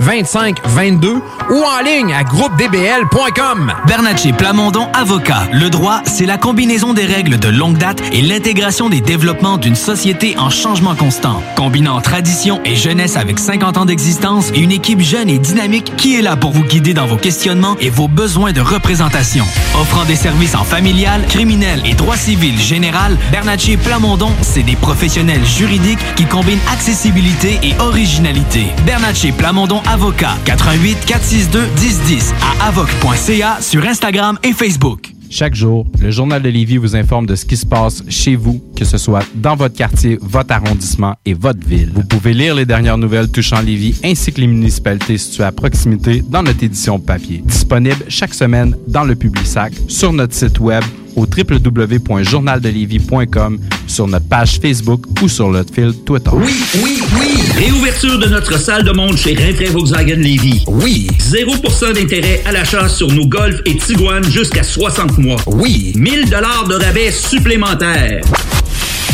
25 22 ou en ligne à groupedbl.com. Bernatchez Plamondon Avocat. Le droit, c'est la combinaison des règles de longue date et l'intégration des développements d'une société en changement constant. Combinant tradition et jeunesse avec 50 ans d'existence et une équipe jeune et dynamique qui est là pour vous guider dans vos questionnements et vos besoins de représentation. Offrant des services en familial, criminel et droit civil général, Bernatchez Plamondon, c'est des professionnels juridiques qui combinent accessibilité et originalité. Bernatchez Plamondon Avocat 88 462 1010 à avoc.ca sur Instagram et Facebook. Chaque jour, le Journal de Lévis vous informe de ce qui se passe chez vous, que ce soit dans votre quartier, votre arrondissement et votre ville. Vous pouvez lire les dernières nouvelles touchant Lévis ainsi que les municipalités situées à proximité dans notre édition papier. Disponible chaque semaine dans le Publisac, sur notre site web au www.journaldelévis.com, sur notre page Facebook ou sur notre fil Twitter. Oui, oui, oui! Réouverture de notre salle de monde chez Rinfrae Volkswagen Lévis. Oui! 0% d'intérêt à l'achat sur nos Golf et Tiguan jusqu'à 60 mois. Oui! 1000 dollars de rabais supplémentaires.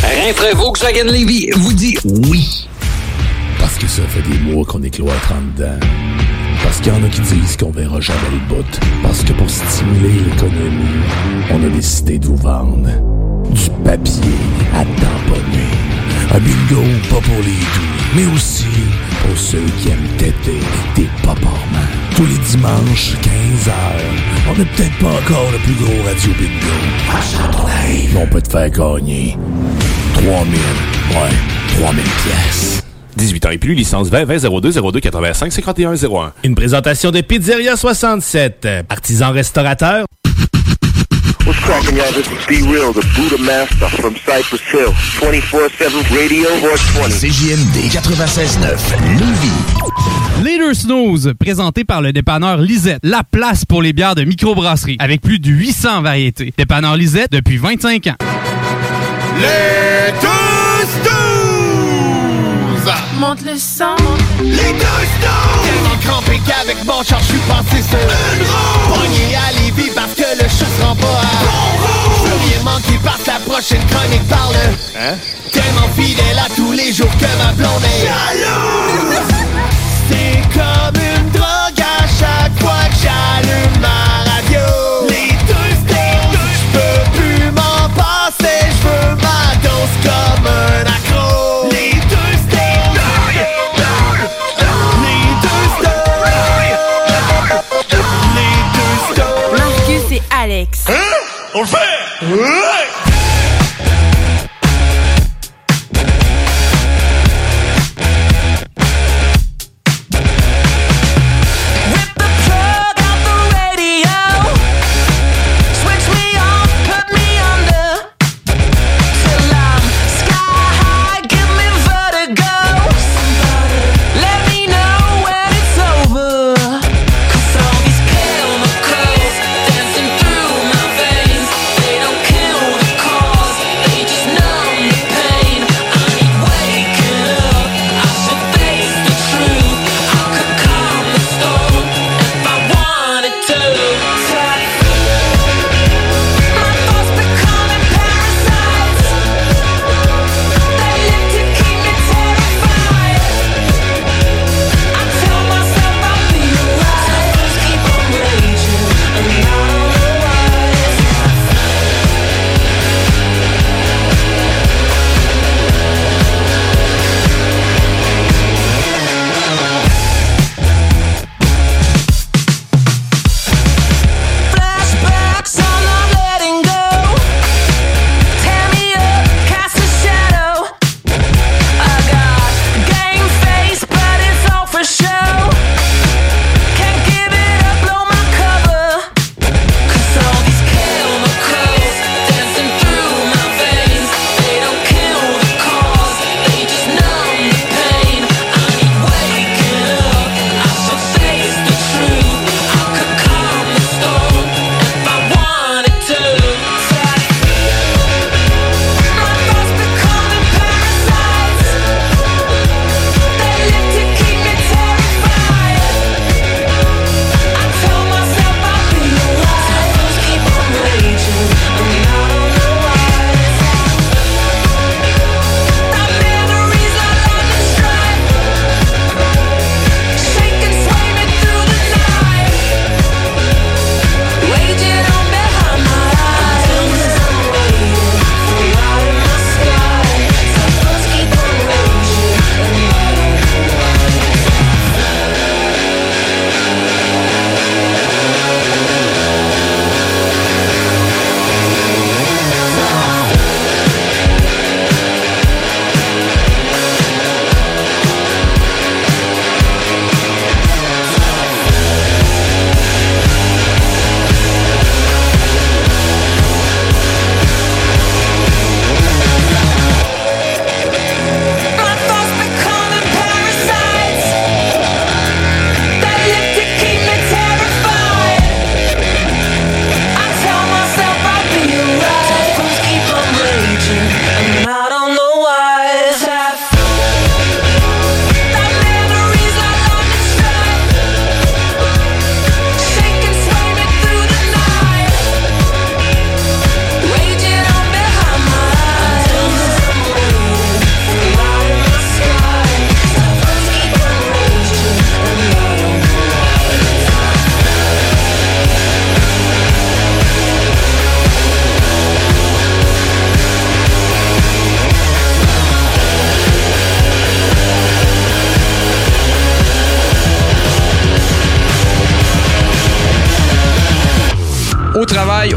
Rinfrae Volkswagen Lévis vous dit oui. Parce que ça fait des mois qu'on est cloître en dedans. Parce qu'il y en a qui disent qu'on verra jamais le bout. Parce que pour stimuler l'économie, on a décidé de vous vendre du papier à tamponner. Un bingo pas pour les doux, mais aussi pour ceux qui aiment têter des paparmans. Tous les dimanches, 15h, on n'est peut-être pas encore le plus gros radio bingo. Mais on peut te faire gagner 3000, ouais, 3000 pièces. 18 ans et plus, licence 20 20 02 02 85 51 01. Une présentation de Pizzeria 67, artisan restaurateur. What's cracking, y'all? This is Be Real, the Buddha Master from Cypress Hill. 24-7 Radio 420. CJMD 96.9, Lévis. Leader Snooze, présenté par le dépanneur Lisette, la place pour les bières de microbrasserie, avec plus de 800 variétés. Dépanneur Lisette depuis 25 ans. Les tous Monte le sang. Les tous douze! Tellement crampé qu'avec mon char, je suis passé sur une roue! Pogné à Lévis parce que le chat se rend pas à bon Je veux rien manquer par la prochaine chronique parle. Hein? Tellement fidèle à tous les jours que ma blonde est jalouse! C'est comme une drogue à chaque fois que j'allume ma radio. Les deux stars, je peux plus m'en passer, je veux ma dose comme un accro. On le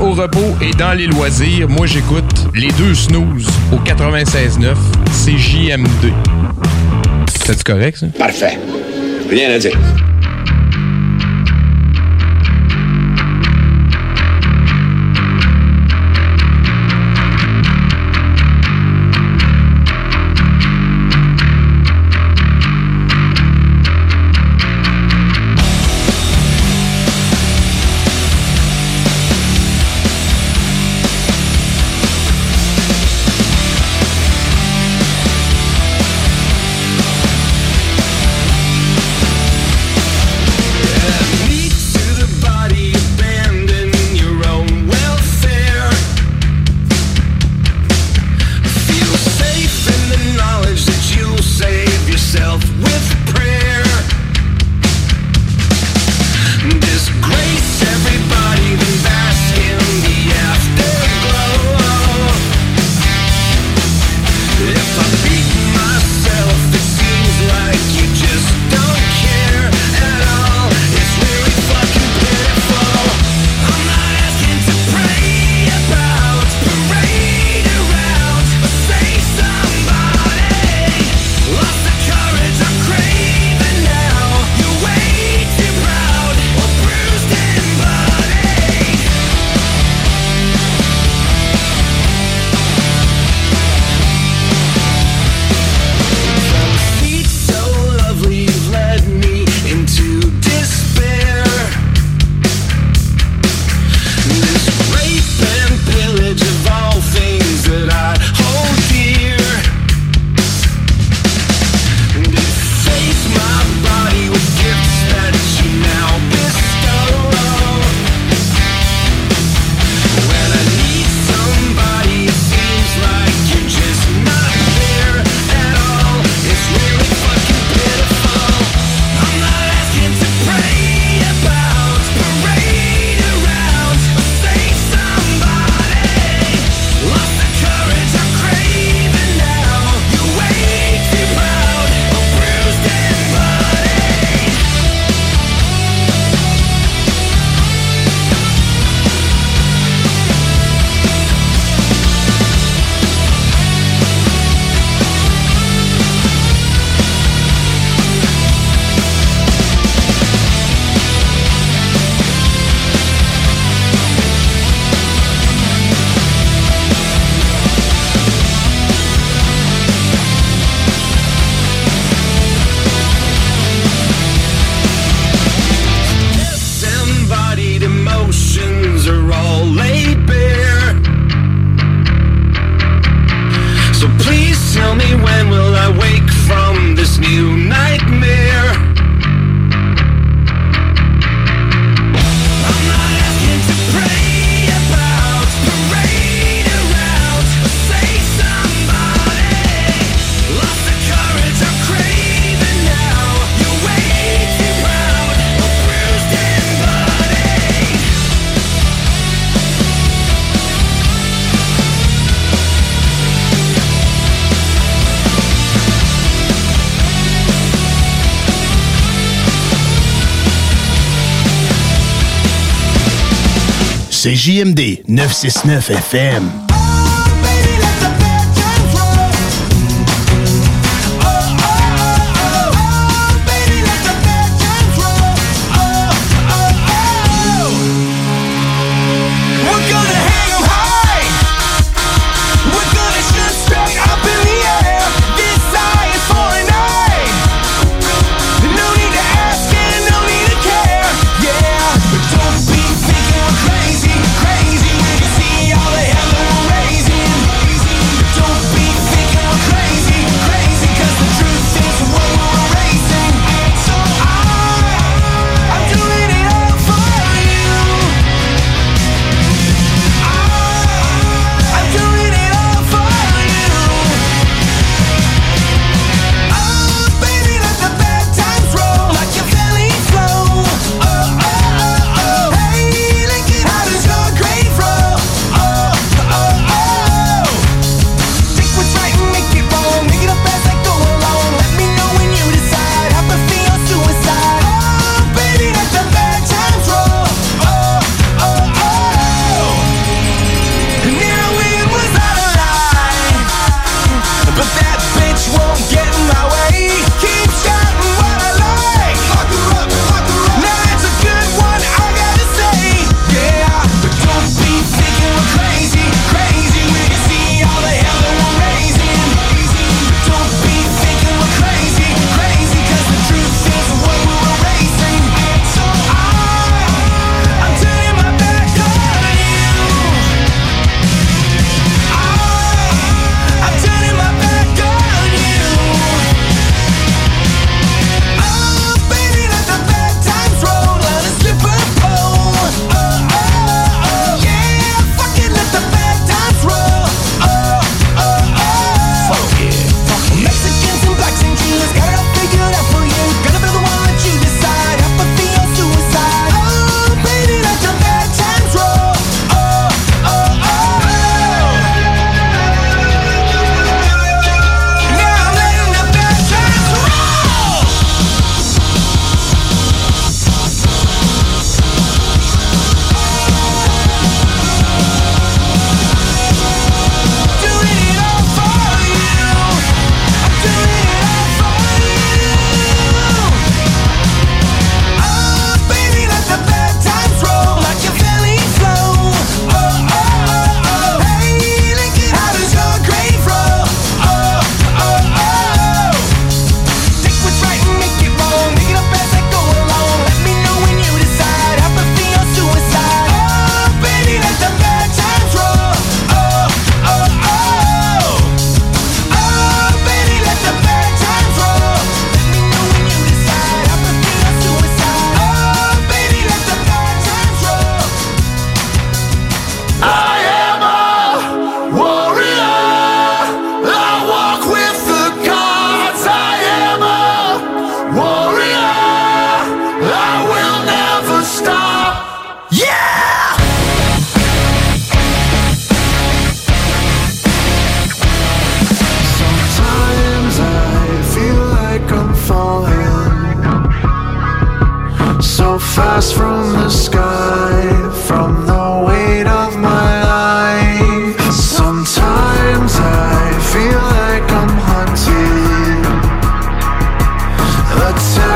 au repos et dans les loisirs, moi j'écoute les deux snooze au 96.9, c'est JMD. C'est correct ça? Parfait. Rien à dire. ist Sniff FM.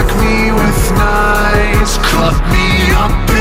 Attack me with knives, cut me up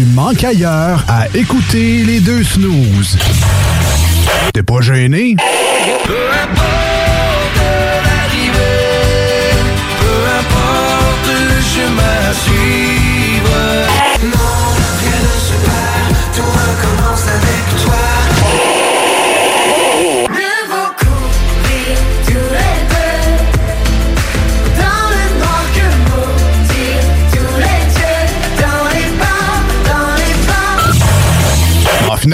tu manques ailleurs à écouter les deux snooze. T'es pas gêné?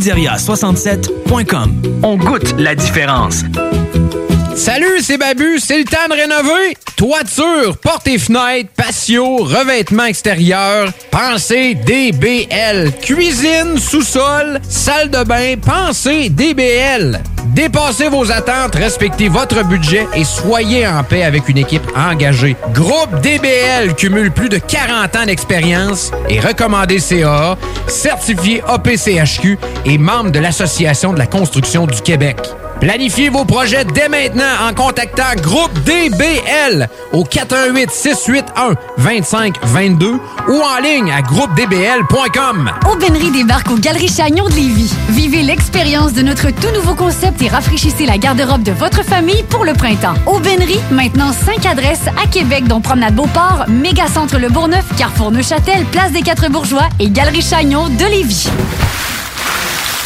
Pizzeria67.com. On goûte la différence. Salut, c'est Babu, c'est le temps de rénover. Toiture, portes et fenêtres, patio, revêtement extérieur, pensez DBL. Cuisine, sous-sol, salle de bain, pensez DBL. Dépassez vos attentes, respectez votre budget et soyez en paix avec une équipe engagée. Groupe DBL cumule plus de 40 ans d'expérience et recommandé CA, certifié APCHQ et membre de l'Association de la construction du Québec. Planifiez vos projets dès maintenant en contactant Groupe DBL au 418 681 2522 ou en ligne à groupedbl.com. Aubainerie débarque aux Galeries Chagnon de Lévis. Vivez l'expérience de notre tout nouveau concept et rafraîchissez la garde-robe de votre famille pour le printemps. Aubainerie, maintenant 5 adresses à Québec, dont Promenade Beauport, Mégacentre Le Bourgneuf, Carrefour Neuchâtel, Place des Quatre Bourgeois et Galerie Chagnon de Lévis.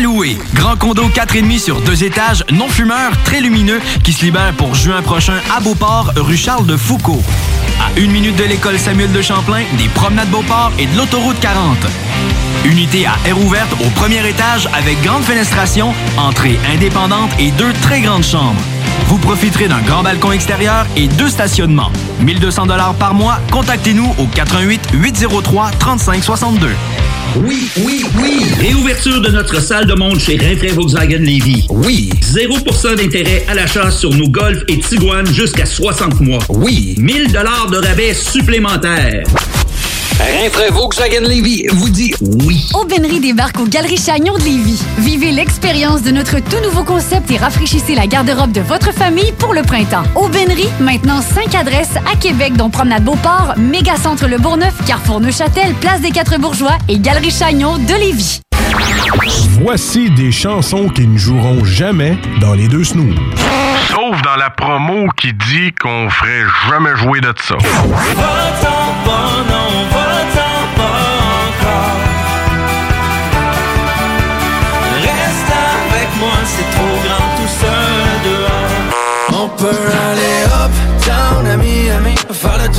Louer. Grand condo 4,5 sur deux étages, non fumeur, très lumineux, qui se libère pour juin prochain à Beauport, rue Charles de Foucault. À une minute de l'école Samuel de Champlain, des promenades Beauport et de l'autoroute 40. Unité à air ouverte au premier étage avec grande fenestration, entrée indépendante et deux très grandes chambres. Vous profiterez d'un grand balcon extérieur et deux stationnements. 1200 dollars par mois. Contactez-nous au 88 803 3562. Oui, oui, oui. Réouverture de notre salle de monde chez Rinfraie Volkswagen Lévy. Oui. 0% d'intérêt à l'achat sur nos Golf et Tiguan jusqu'à 60 mois. Oui. 1000 dollars de rabais supplémentaires. Rinfraie Volkswagen Lévy vous dit oui. Aubainerie débarque aux Galeries Chagnon de Lévis. Vivez l'expérience de notre tout nouveau concept et rafraîchissez la garde-robe de votre famille pour le printemps. Aubainerie, maintenant 5 adresses à Québec, dont Promenade Beauport, Mégacentre Le Bourgneuf, Carrefour Neuchâtel, Place des Quatre Bourgeois et Galerie Chagnon de Lévis. Voici des chansons qui ne joueront jamais dans les deux snooze. Sauf dans la promo qui dit qu'on ferait jamais jouer de ça.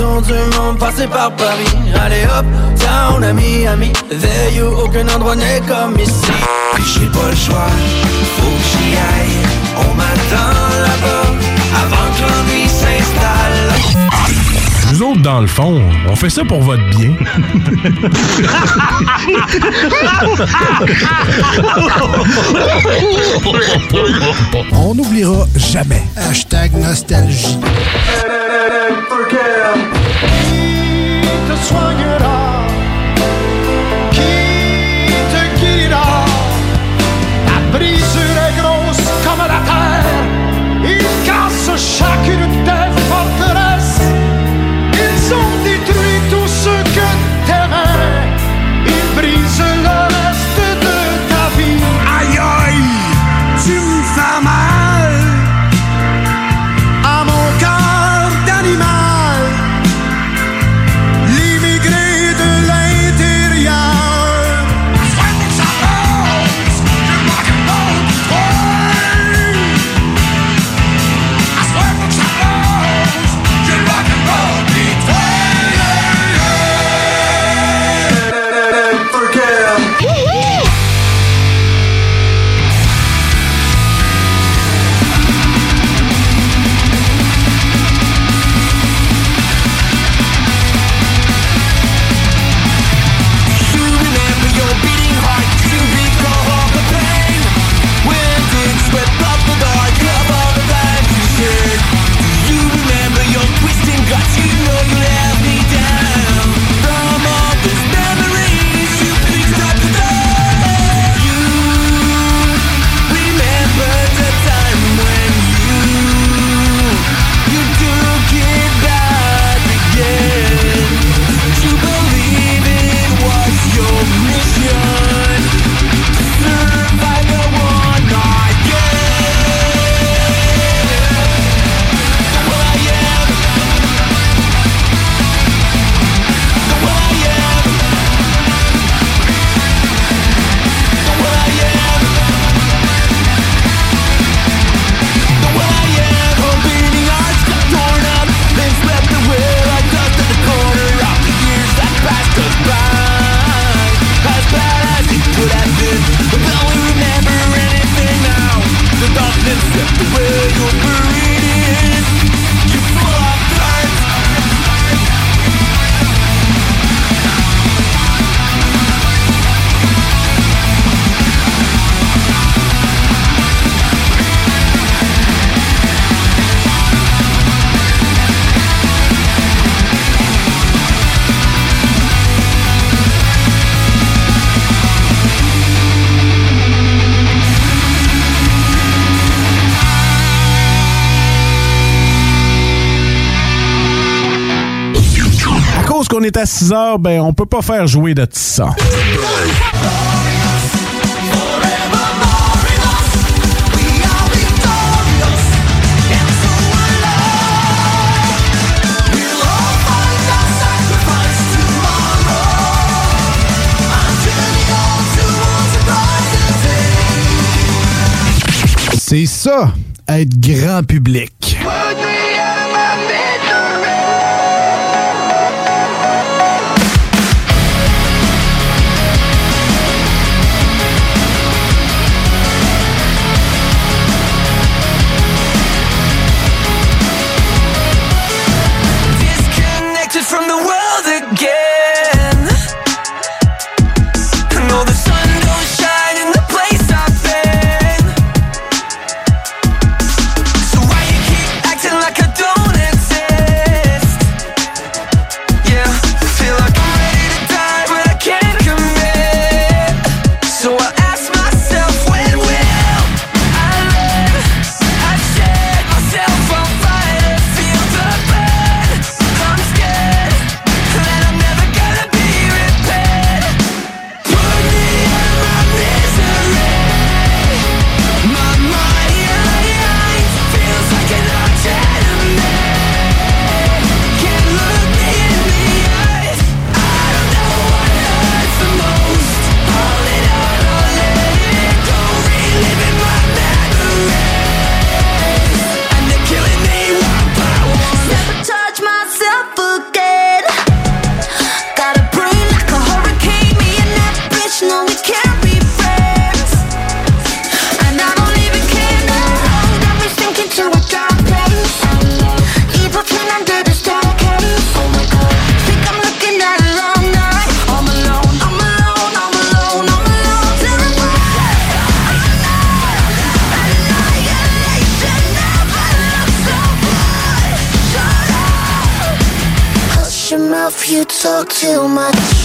Monde, passer par Paris. Aller up, down à Miami, there you, aucun endroit n'est comme ici. J'ai pas le choix, faut que j'y aille. On m'attend là-bas, avant que l'ennui s'installe. Nous autres, dans le fond, on fait ça pour votre bien. On n'oubliera jamais. Hashtag nostalgie. te soignera, qui te guidera. La brisure est grosse comme la terre, ils cassent chacune est à 6 heures, ben on peut pas faire jouer de ça. C'est ça, être grand public. if you talk too much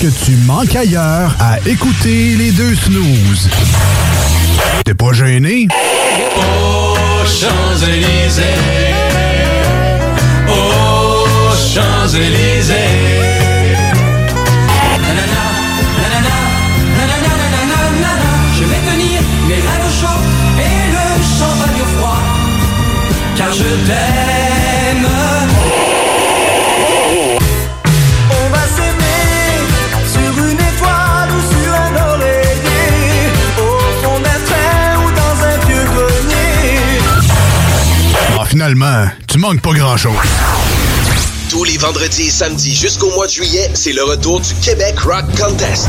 que tu manques ailleurs à écouter les deux snooze. T'es pas gêné? Oh, Champs-Élysées. Oh, Champs-Élysées. Je vais tenir mes rêves au chaud et le champagne au froid, car je t'aime. Finalement, tu manques pas grand-chose. Tous les vendredis et samedis jusqu'au mois de juillet, c'est le retour du Québec Rock Contest.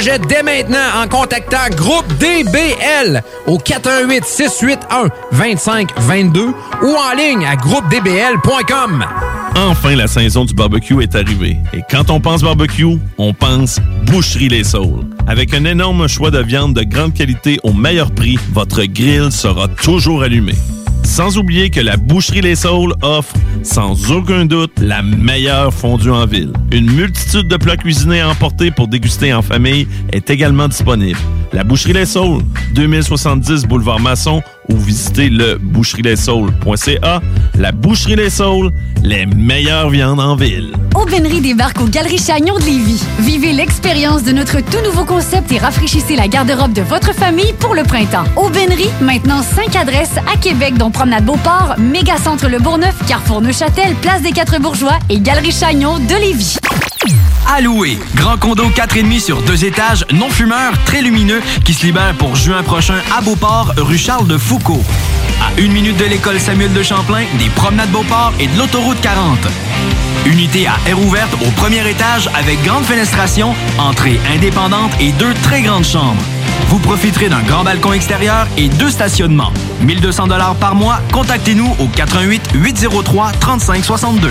dès maintenant en contactant Groupe DBL au 418 681 2522 ou en ligne à groupedbl.com. Enfin, la saison du barbecue est arrivée. Et quand on pense barbecue, on pense Boucherie Les Saules. Avec un énorme choix de viande de grande qualité au meilleur prix, votre grill sera toujours allumé. Sans oublier que la Boucherie Les Saules offre, sans aucun doute, la meilleure fondue en ville. Une multitude de plats cuisinés à emporter pour déguster en famille est également disponible. La Boucherie Les Saules, 2070 Boulevard Masson ou visitez le boucherieslessaules.ca. La Boucherie Les Saules, les meilleures viandes en ville. Aubainerie débarque aux Galeries Chagnon de Lévis. Vivez l'expérience de notre tout nouveau concept et rafraîchissez la garde-robe de votre famille pour le printemps. Aubainerie, maintenant 5 adresses à Québec, dont Promenade Beauport, Mégacentre Le Bourgneuf, Carrefour Neuchâtel, Place des Quatre Bourgeois et Galerie Chagnon de Lévis. À. Grand condo 4,5 sur deux étages, non fumeur, très lumineux, qui se libère pour juin prochain à Beauport, rue Charles de Foucault. À une minute de l'école Samuel de Champlain, des promenades Beauport et de l'autoroute 40. Unité à air ouverte au premier étage avec grande fenestration, entrée indépendante et deux très grandes chambres. Vous profiterez d'un grand balcon extérieur et deux stationnements. 1200 dollars par mois. Contactez-nous au 88 803 3562.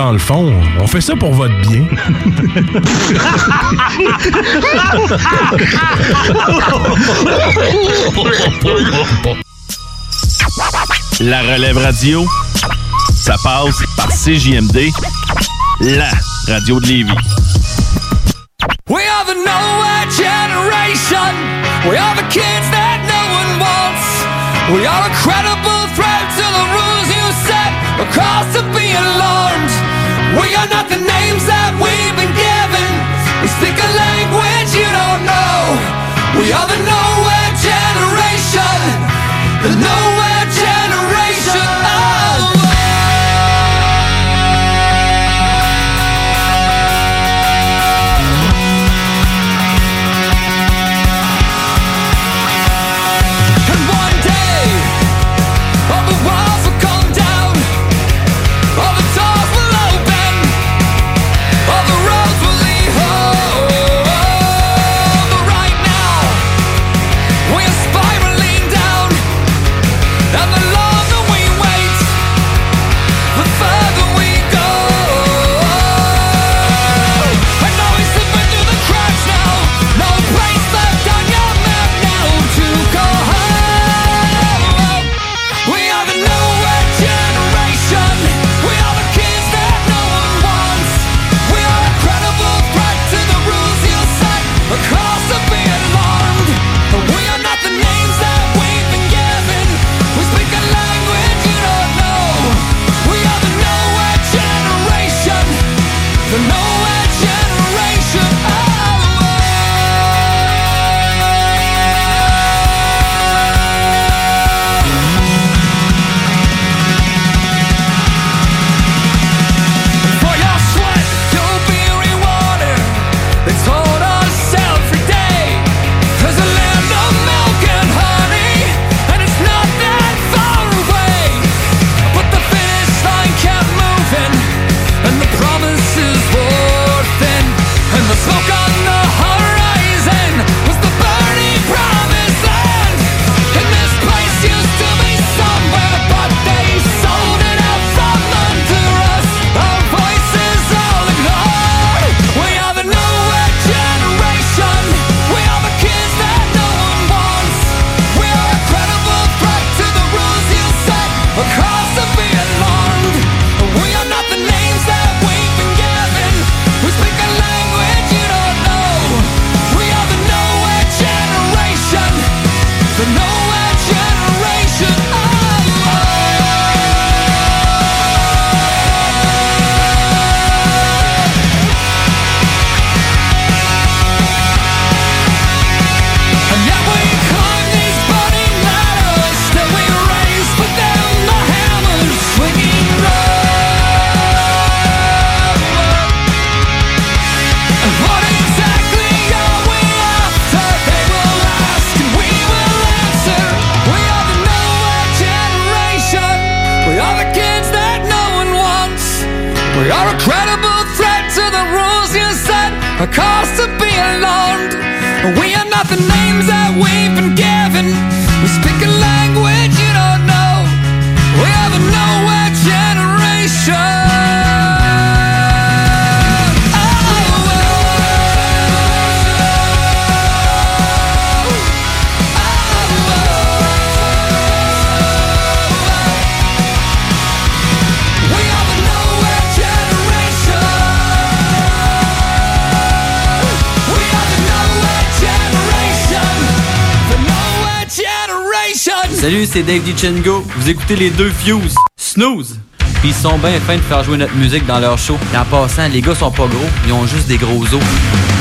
Dans le fond, on fait ça pour votre bien. La relève radio, ça passe par CJMD, la radio de Lévis. We are the nowhere generation. We are the kids that no one wants. We are a credible threat to the rules you set. A cause to be alarmed. We are not the names that we've been given. We speak a language you don't know. We are the nowhere generation. The nowhere c'est Dave DiCengo. Vous écoutez les deux Fuse. Snooze! Puis ils sont bien fins de faire jouer notre musique dans leur show. Et en passant, les gars sont pas gros, ils ont juste des gros os.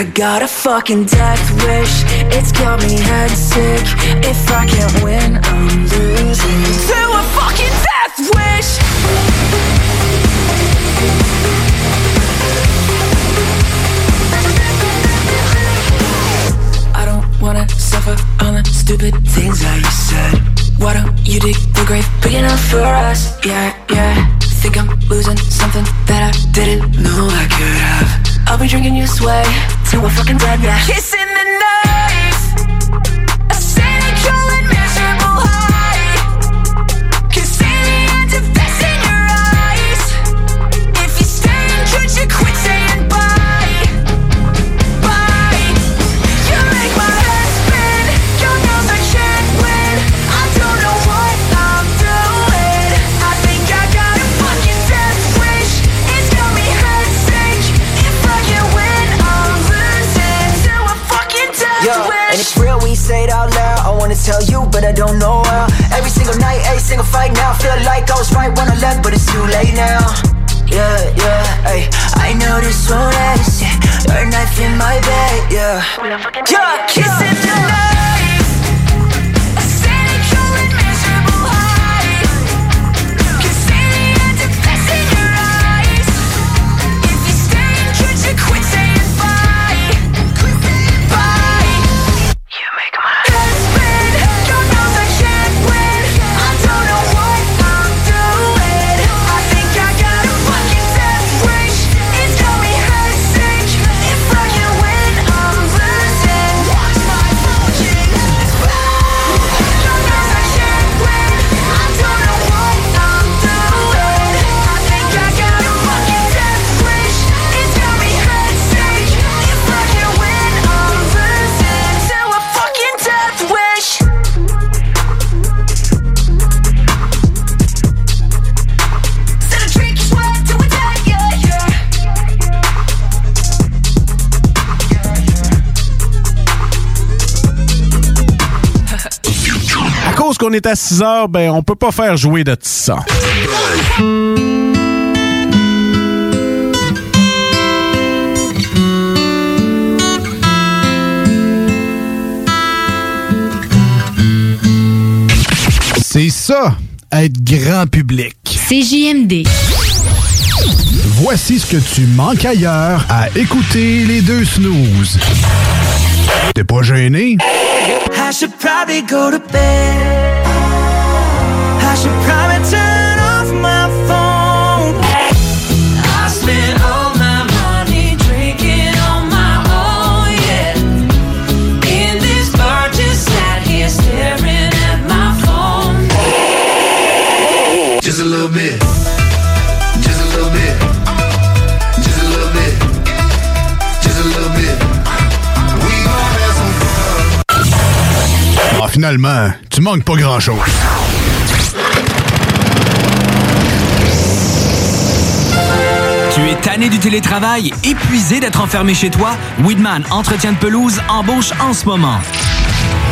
I got a fucking death wish It's got me head sick. If I can't win, I'm losing To a fucking death wish I don't wanna suffer on the stupid things I said Why don't you dig the grave big enough for us? Yeah, yeah Think I'm losing something that I didn't know I could have I'll be drinking your sway we're fucking dead, yeah. Kiss I don't know how Every single night, every single fight now Feel like I was right when I left, but it's too late now. Yeah, yeah, ayy. I know this won't last, yeah Your knife in my bed, yeah. Yeah, kissing the night. Qu'on est à 6 heures, ben on peut pas faire jouer de ça. C'est ça, être grand public. CJMD. Voici ce que tu manques ailleurs à écouter les deux snooze. T'es pas gêné? I should probably go to bed. Finalement, tu manques pas grand-chose. Tu es tanné du télétravail, épuisé d'être enfermé chez toi? Weedman Entretien de pelouse embauche en ce moment.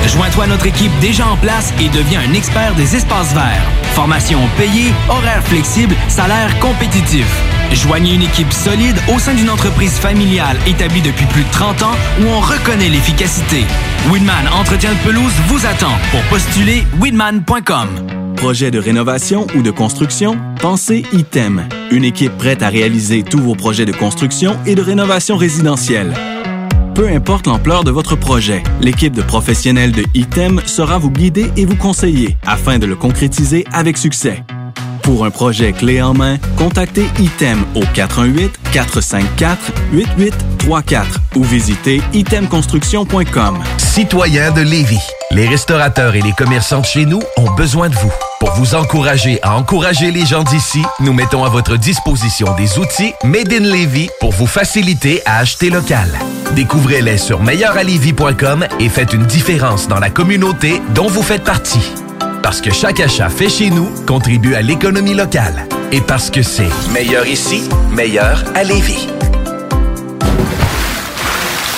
Joins-toi à notre équipe déjà en place et deviens un expert des espaces verts. Formation payée, horaires flexibles, salaire compétitif. Joignez une équipe solide au sein d'une entreprise familiale établie depuis plus de 30 ans où on reconnaît l'efficacité. Weedman Entretien de pelouse vous attend pour postuler weedman.com. Projet de rénovation ou de construction? Pensez ITEM. Une équipe prête à réaliser tous vos projets de construction et de rénovation résidentielle. Peu importe l'ampleur de votre projet, l'équipe de professionnels de ITEM sera vous guider et vous conseiller afin de le concrétiser avec succès. Pour un projet clé en main, contactez ITEM au 418-454-8834 ou visitez itemconstruction.com. Citoyens de Lévis, les restaurateurs et les commerçants de chez nous ont besoin de vous. Pour vous encourager à encourager les gens d'ici, nous mettons à votre disposition des outils Made in Lévis pour vous faciliter à acheter local. Découvrez-les sur meilleuralevis.com et faites une différence dans la communauté dont vous faites partie. Parce que chaque achat fait chez nous contribue à l'économie locale. Et parce que c'est meilleur ici, meilleur à Lévis.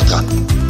Pierre-Bertrand.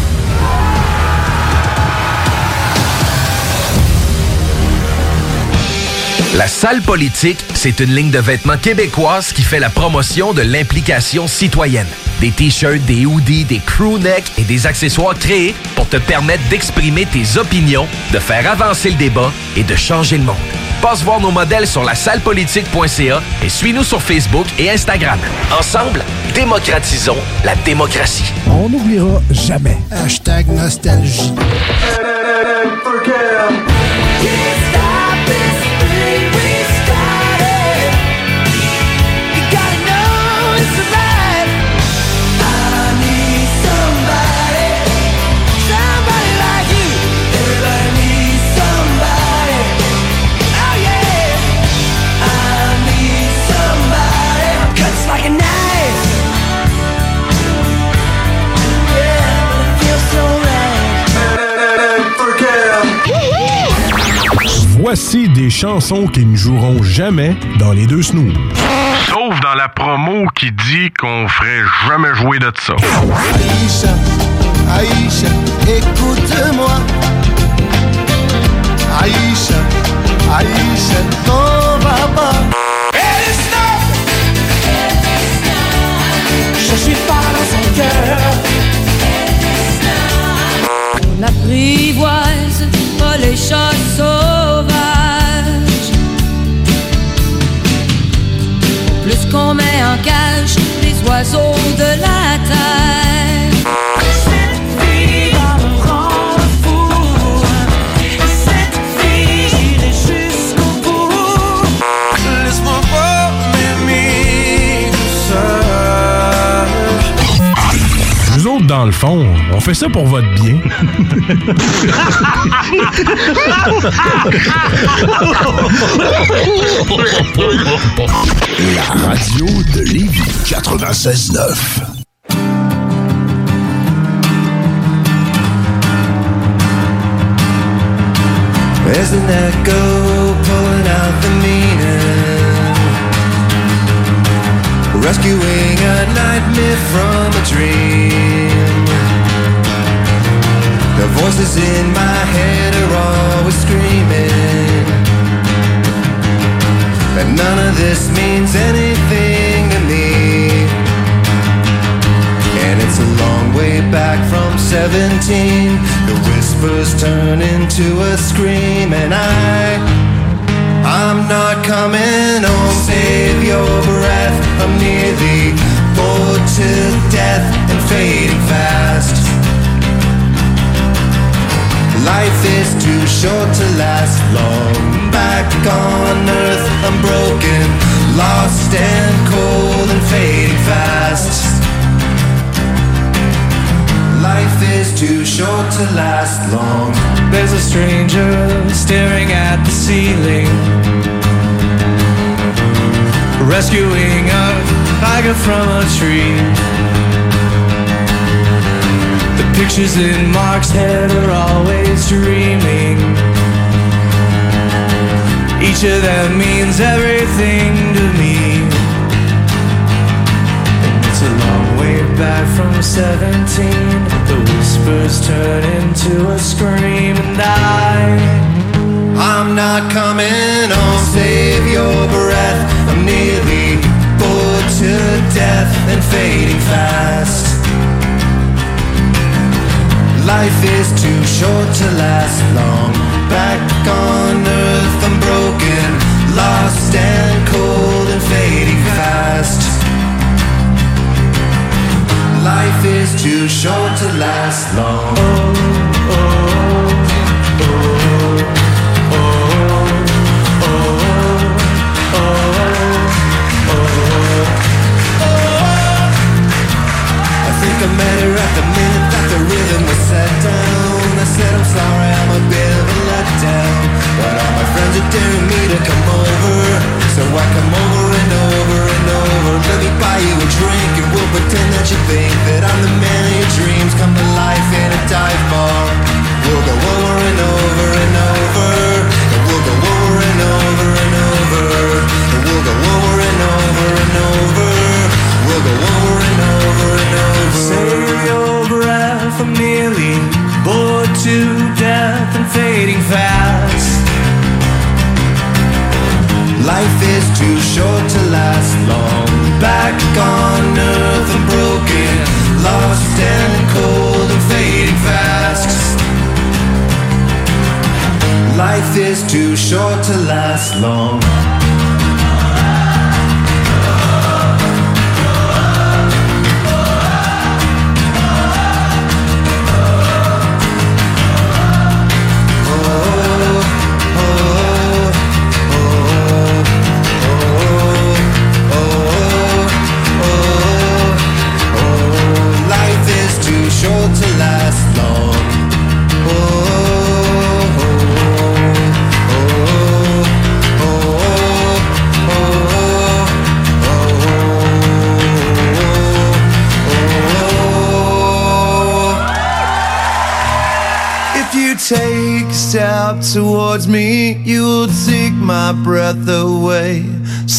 La salle politique, c'est une ligne de vêtements québécoise qui fait la promotion de l'implication citoyenne. Des t-shirts, des hoodies, des crewnecks et des accessoires créés pour te permettre d'exprimer tes opinions, de faire avancer le débat et de changer le monde. Passe voir nos modèles sur la sallepolitique.ca et suis-nous sur Facebook et Instagram. Ensemble, démocratisons la démocratie. On n'oubliera jamais. Hashtag nostalgie. Voici des chansons qui ne joueront jamais dans les deux snooze. Sauf dans la promo qui dit qu'on ferait jamais jouer de ça. Aïcha, Aïcha, écoute-moi. Aïcha, Aïcha, t'en vas pas. Je suis pas dans son cœur. On apprivoise pas les chats qu'on met en cage les oiseaux de la terre. Cette fille va me rendre fou. Cette fille, j'irai jusqu'au bout. Laisse-moi m'aimer tout seul. Nous autres, dans le fond, on fait ça pour votre bien. La radio de Lévis 96.9. There's an echo pulling out the meaning, rescuing a nightmare from a dream. The voices in my head are always screaming that none of this means anything to me. And it's a long way back from 17. The whispers turn into a scream, and I, I'm not coming home. Save your breath. I'm nearly bored to death and fading fast. Life is too short to last long. Back on earth, I'm broken, lost and cold and fading fast. Life is too short to last long. There's a stranger staring at the ceiling, rescuing a tiger from a tree. Pictures in Mark's head are always dreaming. Each of them means everything to me. And it's a long way back from 17. The whispers turn into a scream, and I. I'm not coming home. Save your breath. I'm nearly bored to death and fading fast. Life is too short to last long. Back on earth, I'm broken, lost and cold and fading fast. Life is too short to last long. Oh, oh, oh. I think I met her at the rhythm was set down. I said I'm sorry, I'm a bit of a letdown, but all my friends are daring me to come over. So I come over and over and over. Let me buy you a drink and we'll pretend that you think that I'm the man of your dreams come to life in a dive bar. We'll go over and over and over. And we'll go over and over and over. And we'll go over and over and over. We'll go over and over and over. Save nearly bored to death and fading fast. Life is too short to last long. Back on earth and broken, lost and cold and fading fast. Life is too short to last long.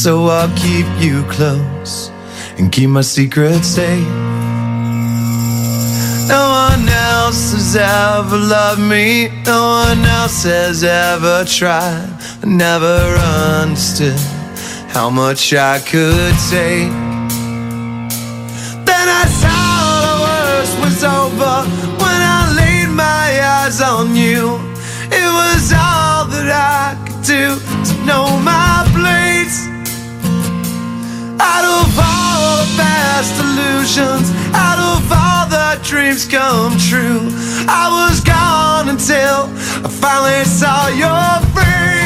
So I'll keep you close and keep my secret safe. No one else has ever loved me. No one else has ever tried. I never understood how much I could take. Past illusions, out of all the dreams come true, I was gone until I finally saw your face.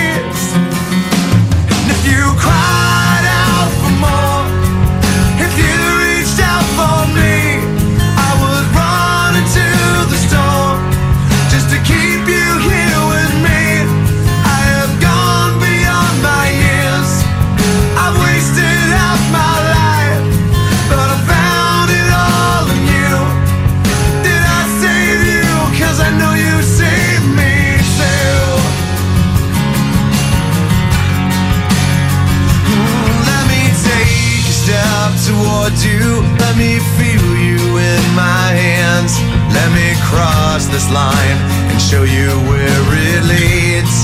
You. Let me feel you in my hands. Let me cross this line and show you where it leads.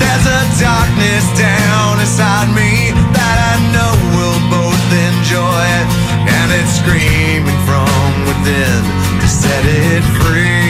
There's a darkness down inside me that I know we'll both enjoy. And it's screaming from within to set it free.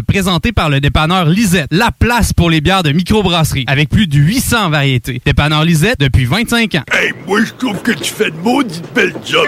présenté par le dépanneur Lisette, la place pour les bières de microbrasserie, avec plus de 800 variétés. Dépanneur Lisette depuis 25 ans. Hey, moi je trouve que tu fais de maudite belle job.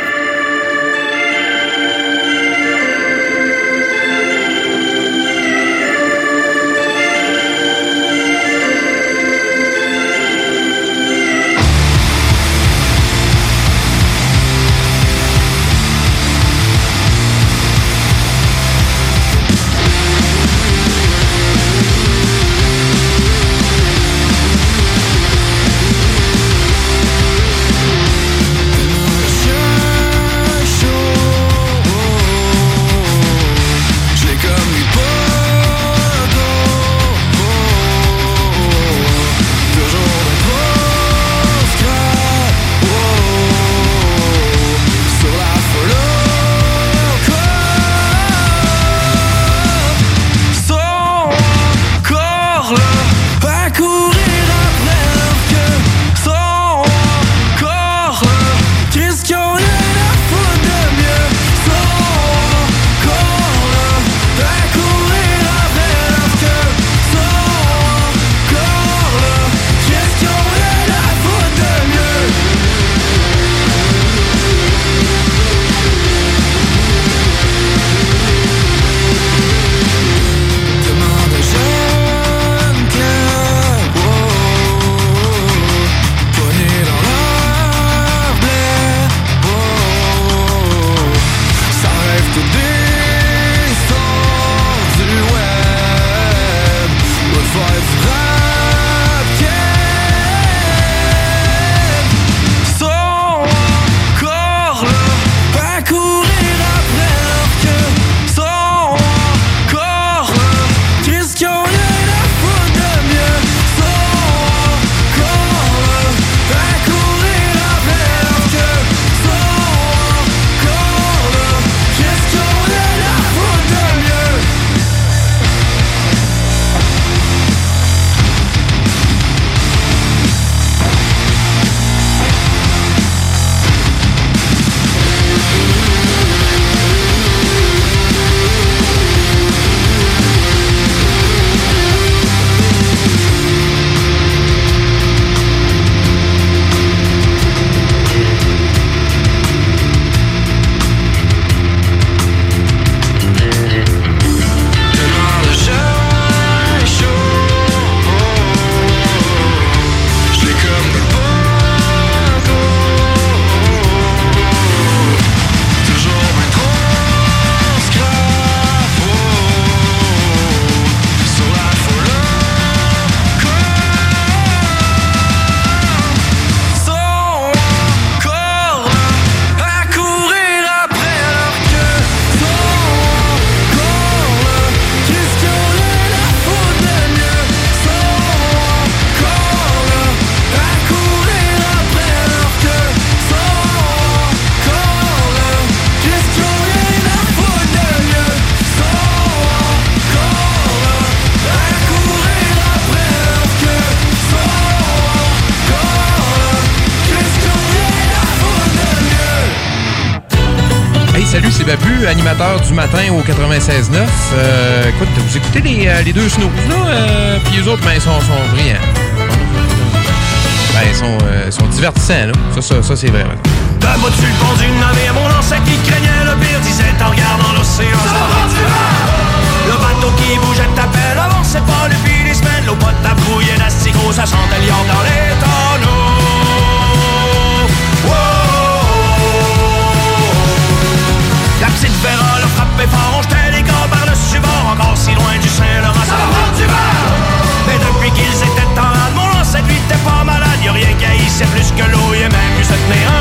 matin au 96.9. Euh, écoute, vous écoutez les, euh, deux snooze, là, euh, puis les autres, ben, ils sont, sont brillants. Ben, ils sont, euh, sont divertissants. Ça, c'est vrai. c'est plus que l'eau, il aime mieux se tenir.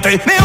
Déshydraté. Mais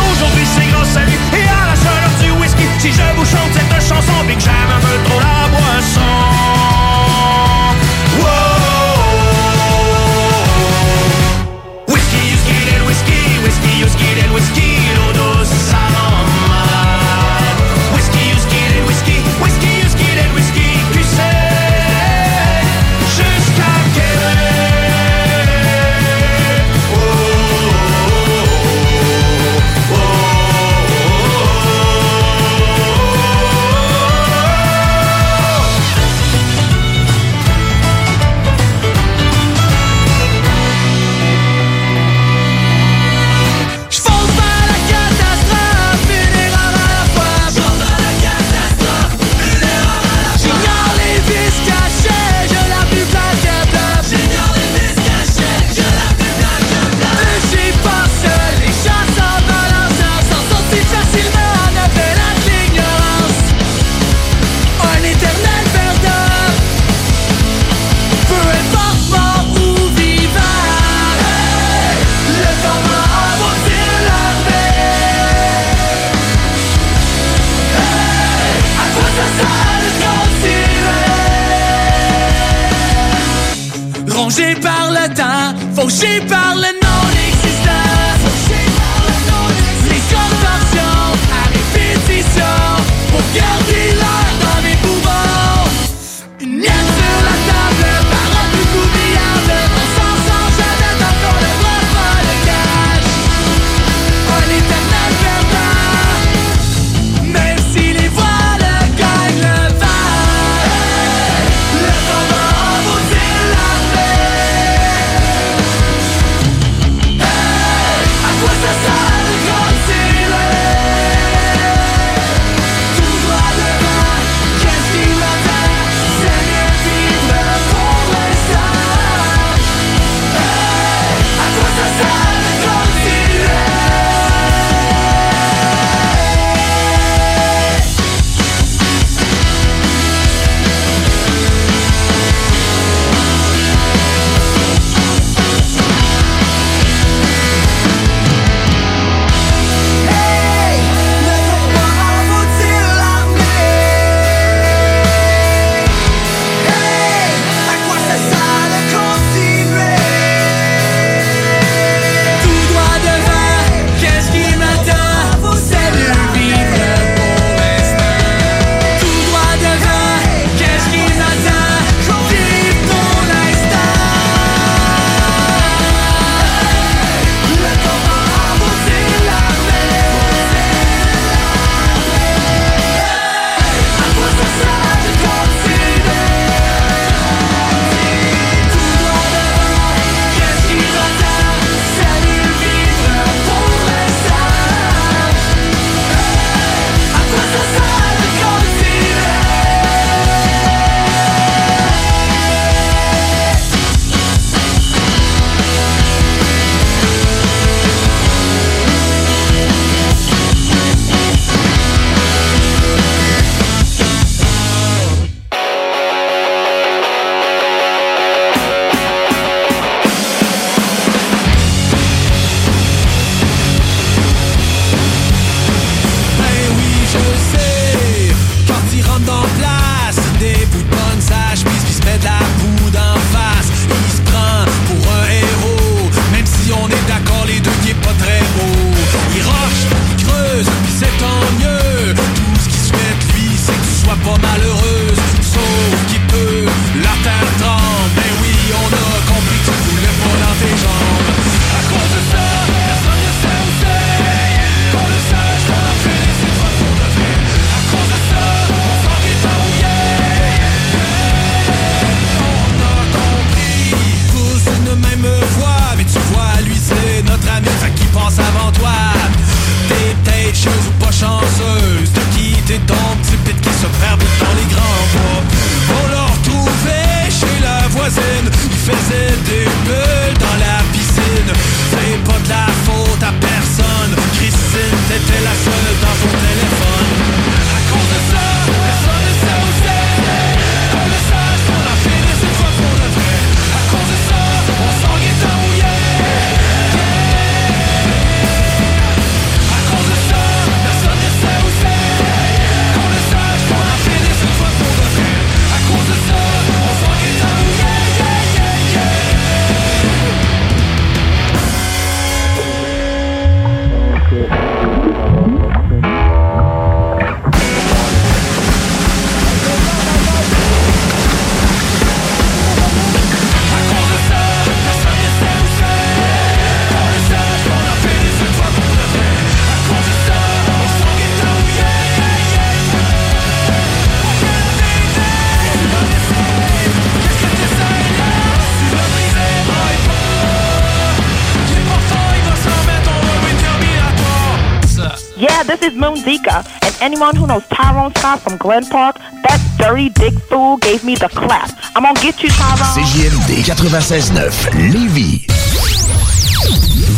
anyone who knows Tyrone Scott from Glen Park, that dirty dick fool gave me the clap. I'm gonna get you, Tyrone. CJMD 96.9 Lévis.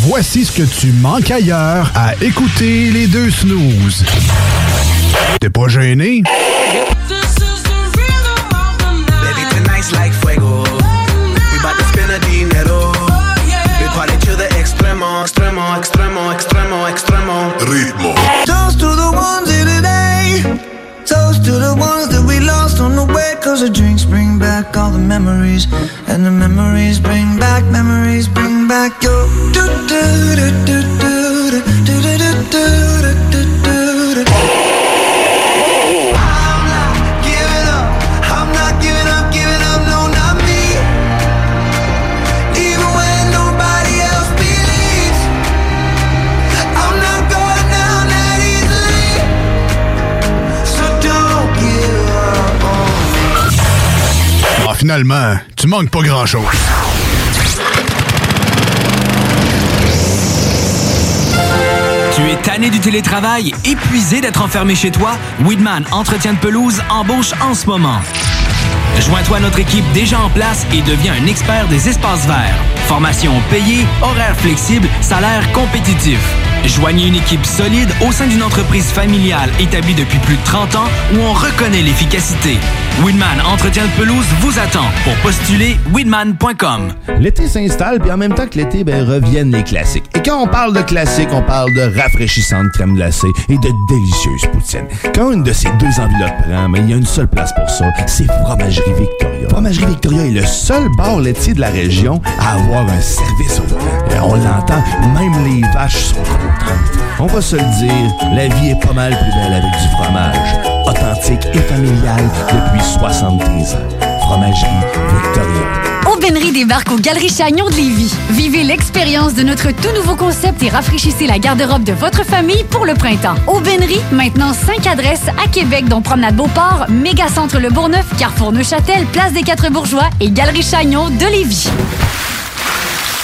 Voici ce que tu manques ailleurs à écouter les deux snooze. T'es pas gêné? Finalement, tu manques pas grand-chose. Tu es tanné du télétravail, épuisé d'être enfermé chez toi? Weedman Entretien de pelouse embauche en ce moment. Joins-toi à notre équipe déjà en place et deviens un expert des espaces verts. Formation payée, horaires flexibles, salaire compétitif. Joignez une équipe solide au sein d'une entreprise familiale établie depuis plus de 30 ans où on reconnaît l'efficacité. Weedman Entretien de pelouse vous attend. Pour postuler, weedman.com. L'été s'installe, puis en même temps que l'été, ben, reviennent les classiques. Et quand on parle de classiques, on parle de rafraîchissantes crème glacée et de délicieuses poutines. Quand une de ces deux enveloppes prend, mais il y a une seule place pour ça, c'est Fromagerie Victoria. Fromagerie Victoria est le seul bar laitier de la région à avoir un service au. Et on l'entend, même les vaches sont On va se le dire, la vie est pas mal plus belle avec du fromage. Authentique et familial depuis 73 ans. Fromagerie Victoria. Aubainerie débarque aux Galeries Chagnon de Lévis. Vivez l'expérience de notre tout nouveau concept et rafraîchissez la garde-robe de votre famille pour le printemps. Aubainerie, maintenant 5 adresses à Québec, dont Promenade Beauport, Mégacentre Le Bourgneuf, Carrefour Neuchâtel, Place des Quatre Bourgeois et Galerie Chagnon de Lévis.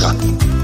Yeah.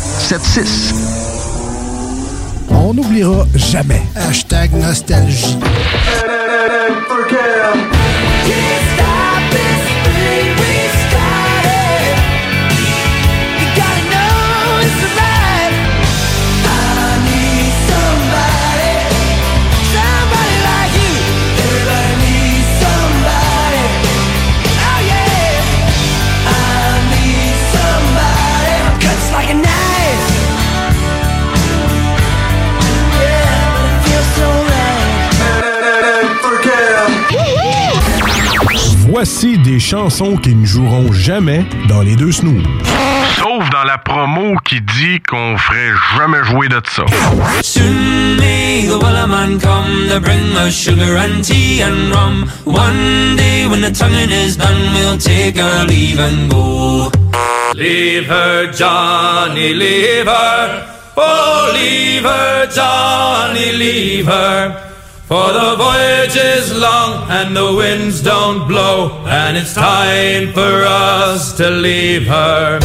681 4476. On n'oubliera jamais. Hashtag nostalgie. Voici des chansons qui ne joueront jamais dans les deux snooze. Sauf dans la promo qui dit qu'on ferait jamais jouer de ça. Soon may the Wellerman come to bring us sugar and tea and rum. One day when the tonguing is done, we'll take our leave and go. Leave her, Johnny, leave her. Oh, leave her, Johnny, leave her. For the voyage is long and the winds don't blow, and it's time for us to leave her.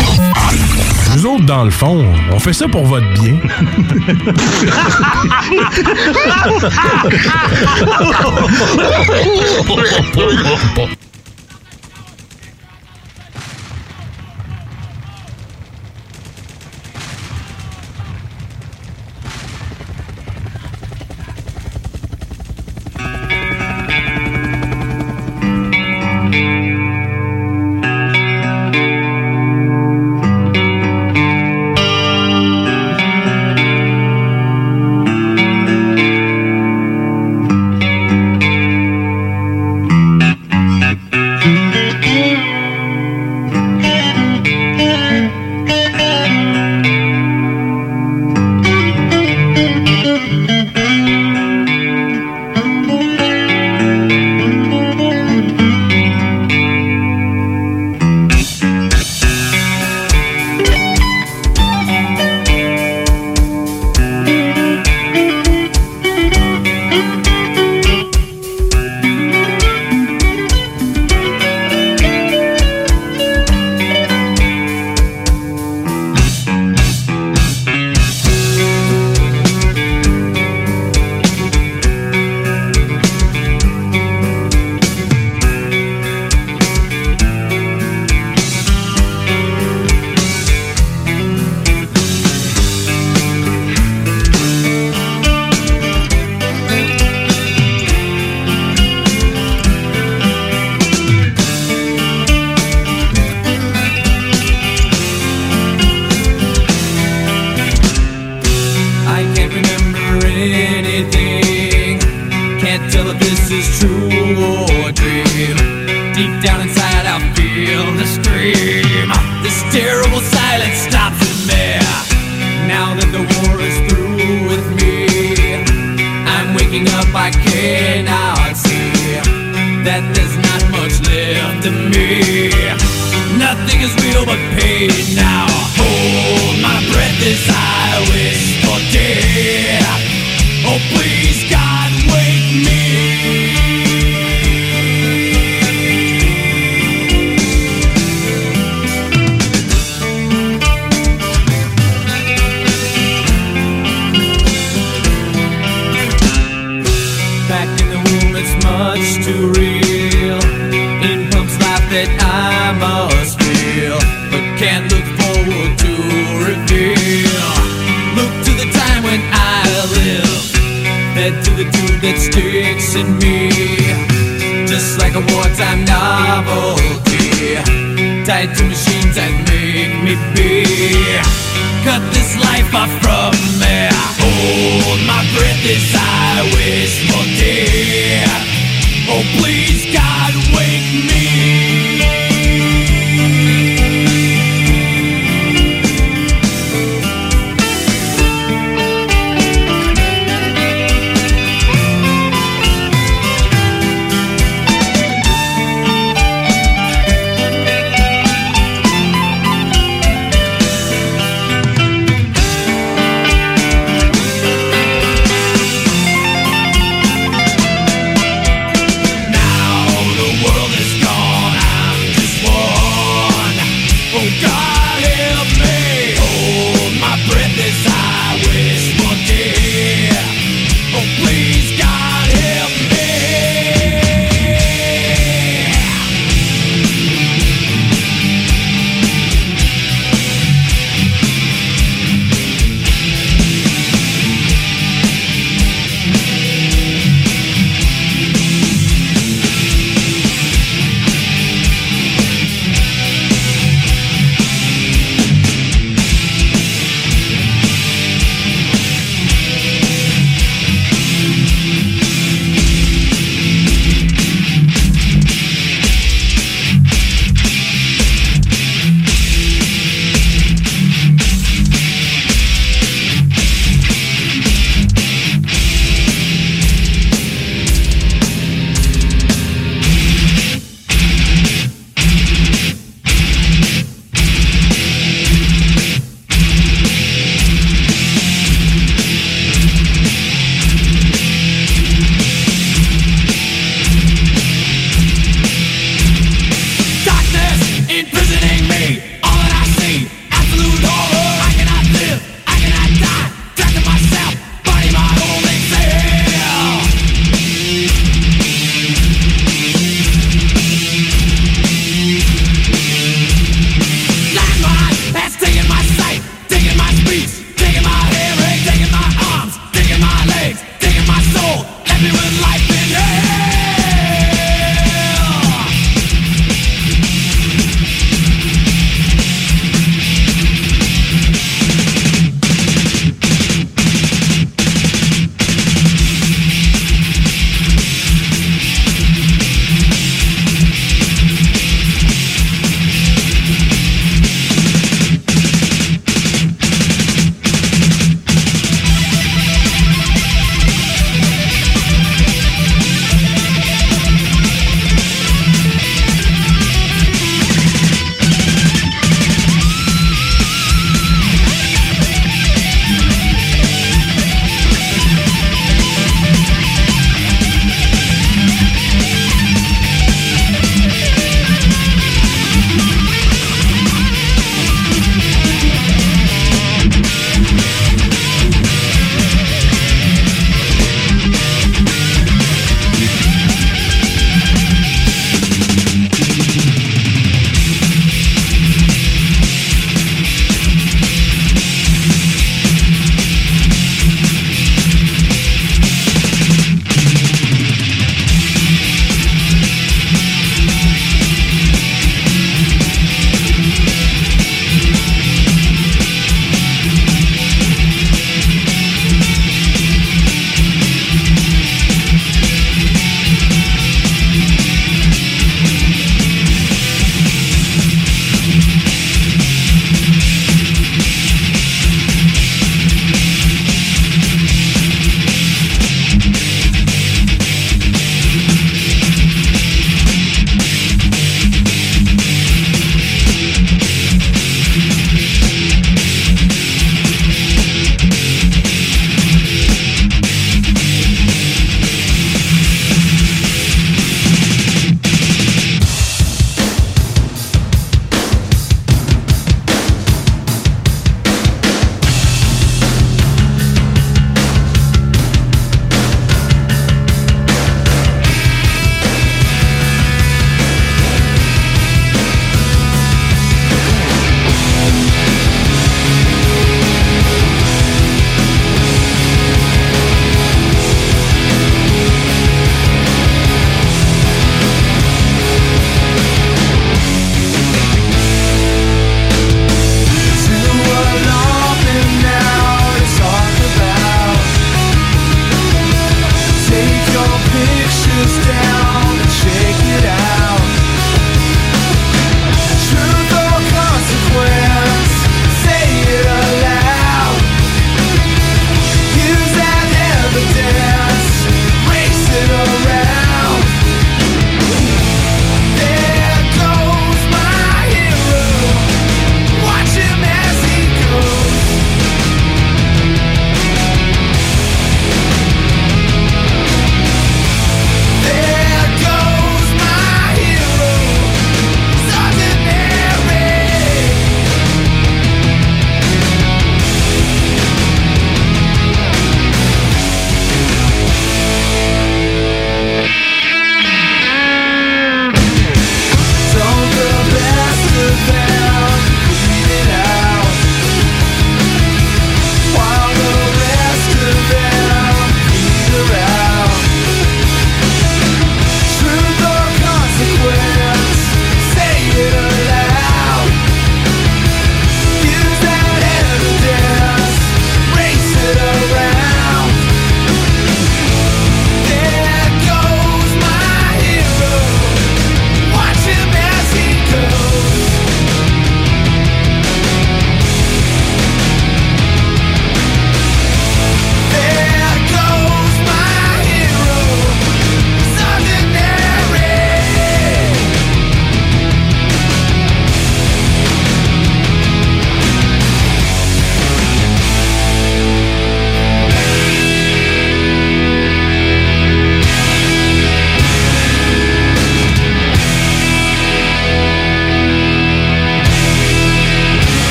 Nous autres, dans le fond, on fait ça pour votre bien.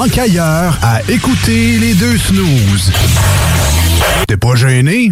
que tu manques ailleurs à écouter les deux snooze. T'es pas gêné?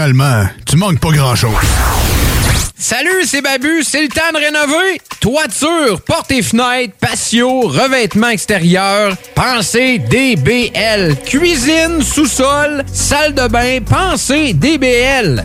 Finalement, tu manques pas grand-chose. Salut, c'est Babu, c'est le temps de rénover. Toiture, portes et fenêtres, patio, revêtement extérieur, pensez DBL. Cuisine, sous-sol, salle de bain, pensez DBL.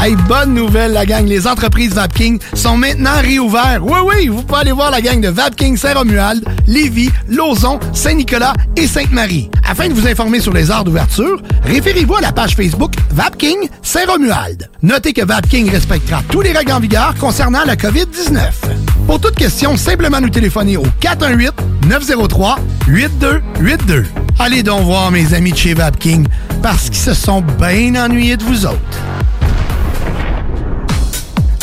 Hey, bonne nouvelle, la gang. Les entreprises Vapking sont maintenant réouvertes. Oui, oui, vous pouvez aller voir la gang de Vapking Saint-Romuald, Lévis, Lauson, Saint-Nicolas et Sainte-Marie. Afin de vous informer sur les heures d'ouverture, référez-vous à la page Facebook Vapking Saint-Romuald. Notez que Vapking respectera tous les règles en vigueur concernant la COVID-19. Pour toute question, simplement nous téléphoner au 418-903-8282. Allez donc voir mes amis de chez Vapking parce qu'ils se sont bien ennuyés de vous autres.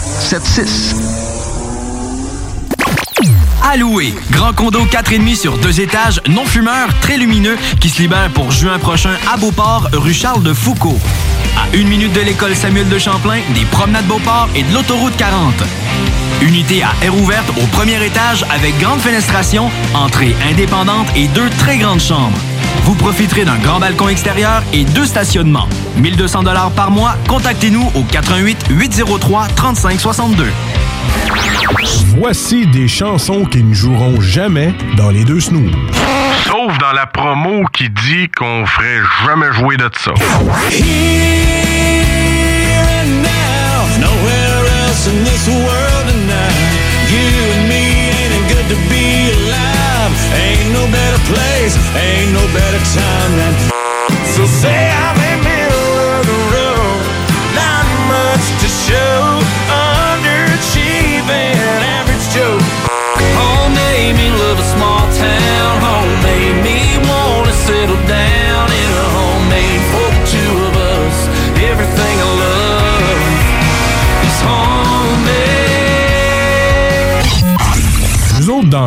681 4476. À louer. Grand condo 4,5 sur deux étages, non fumeur, très lumineux, qui se libère pour juin prochain à Beauport, rue Charles de Foucault. À une minute de l'école Samuel de Champlain, des promenades Beauport et de l'autoroute 40. Unité à air ouverte au premier étage avec grande fenestration, entrée indépendante et deux très grandes chambres. Vous profiterez d'un grand balcon extérieur et deux stationnements. 1200 dollars par mois. Contactez-nous au 88 803 3562. Voici des chansons qui ne joueront jamais dans les deux snooze. Sauf dans la promo qui dit qu'on ferait jamais jouer de ça. Ain't no better place, ain't no better time than. So say I'm in middle of the road, not much to show.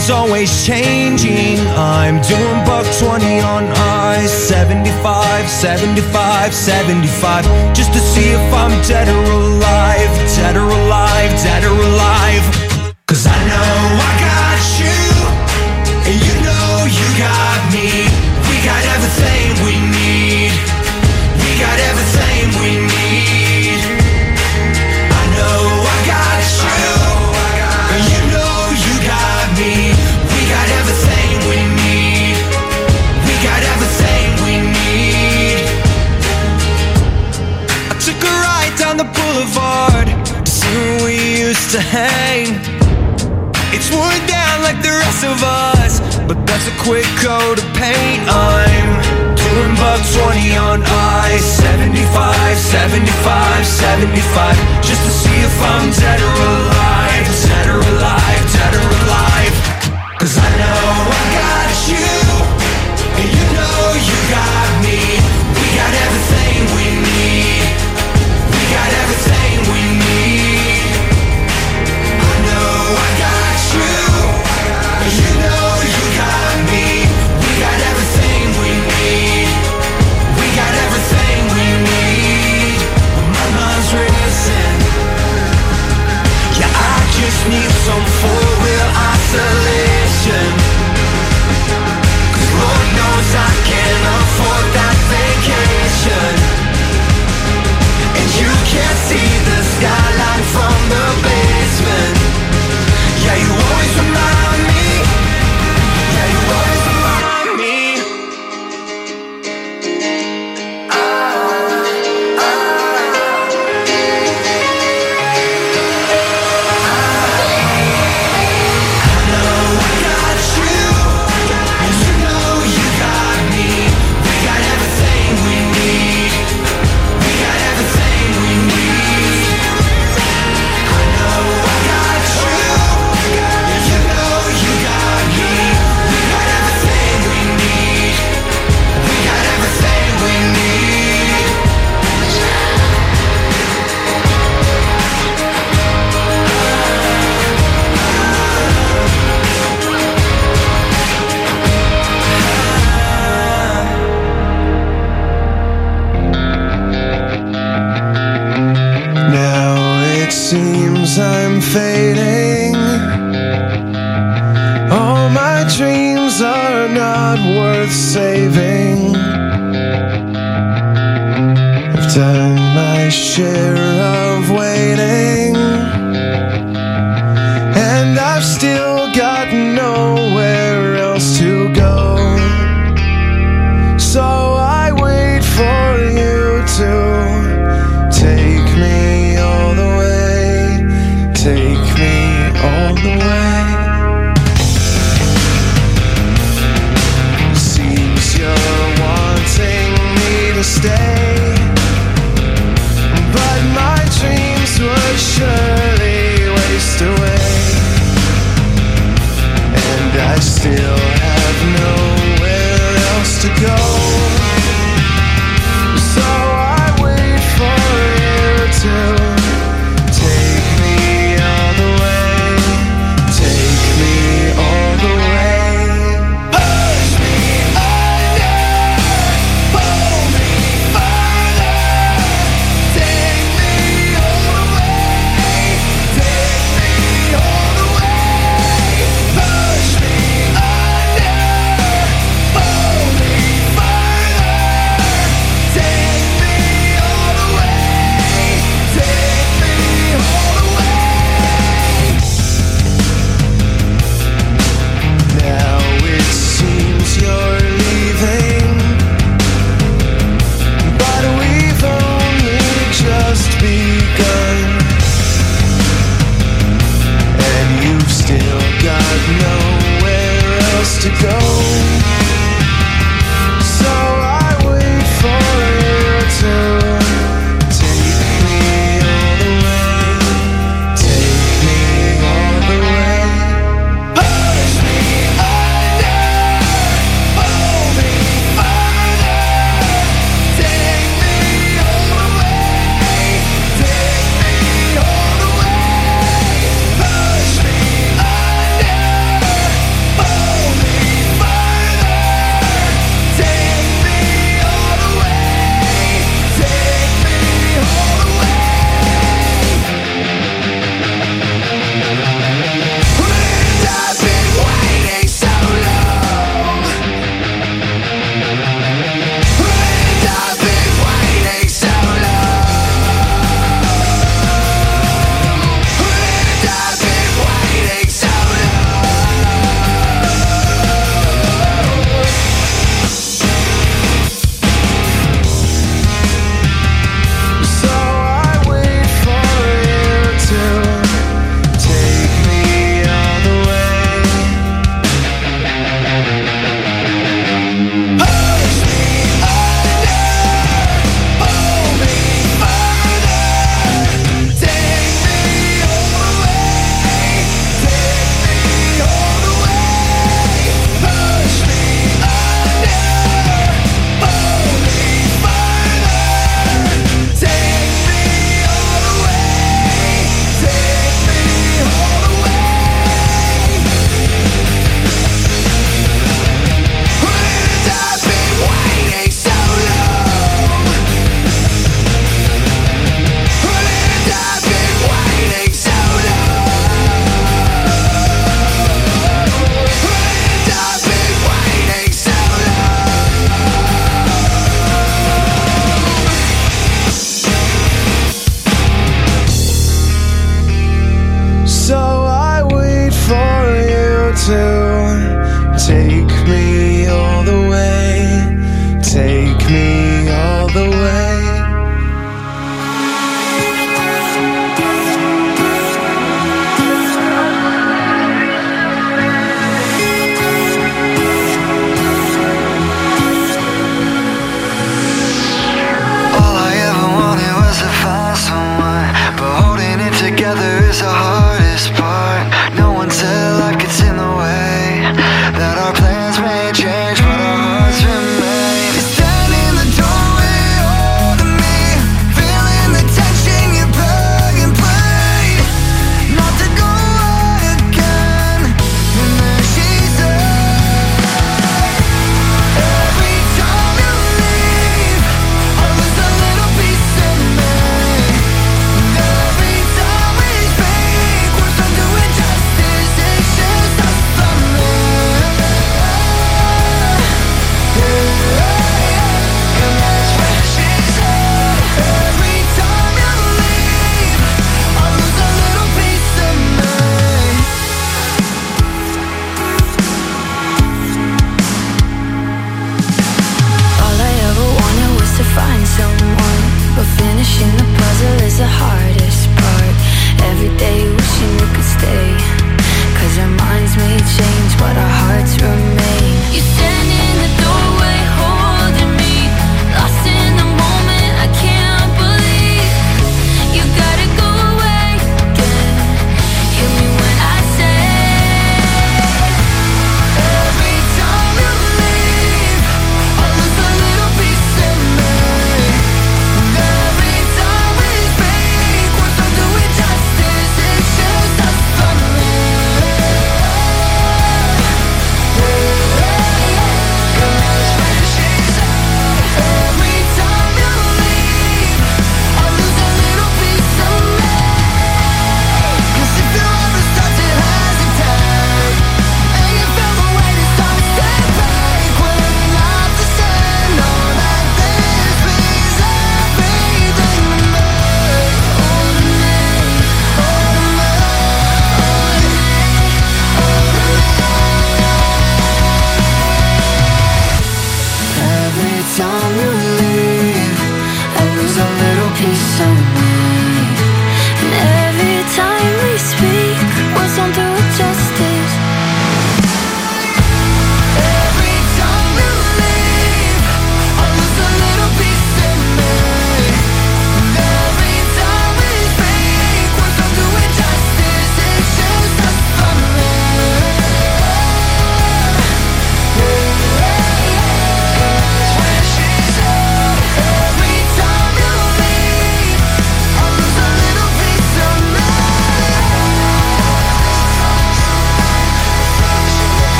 is always changing. I'm doing buck 20 on ice, 75, 75, 75, just to see if I'm dead or alive, dead or alive, dead or alive. to hang. It's worn down like the rest of us, but that's a quick coat of paint. I'm doing buck 20 on ice, 75, 75, 75, just to see if I'm dead or alive, dead or alive. take me all the way. Seems you're wanting me to stay.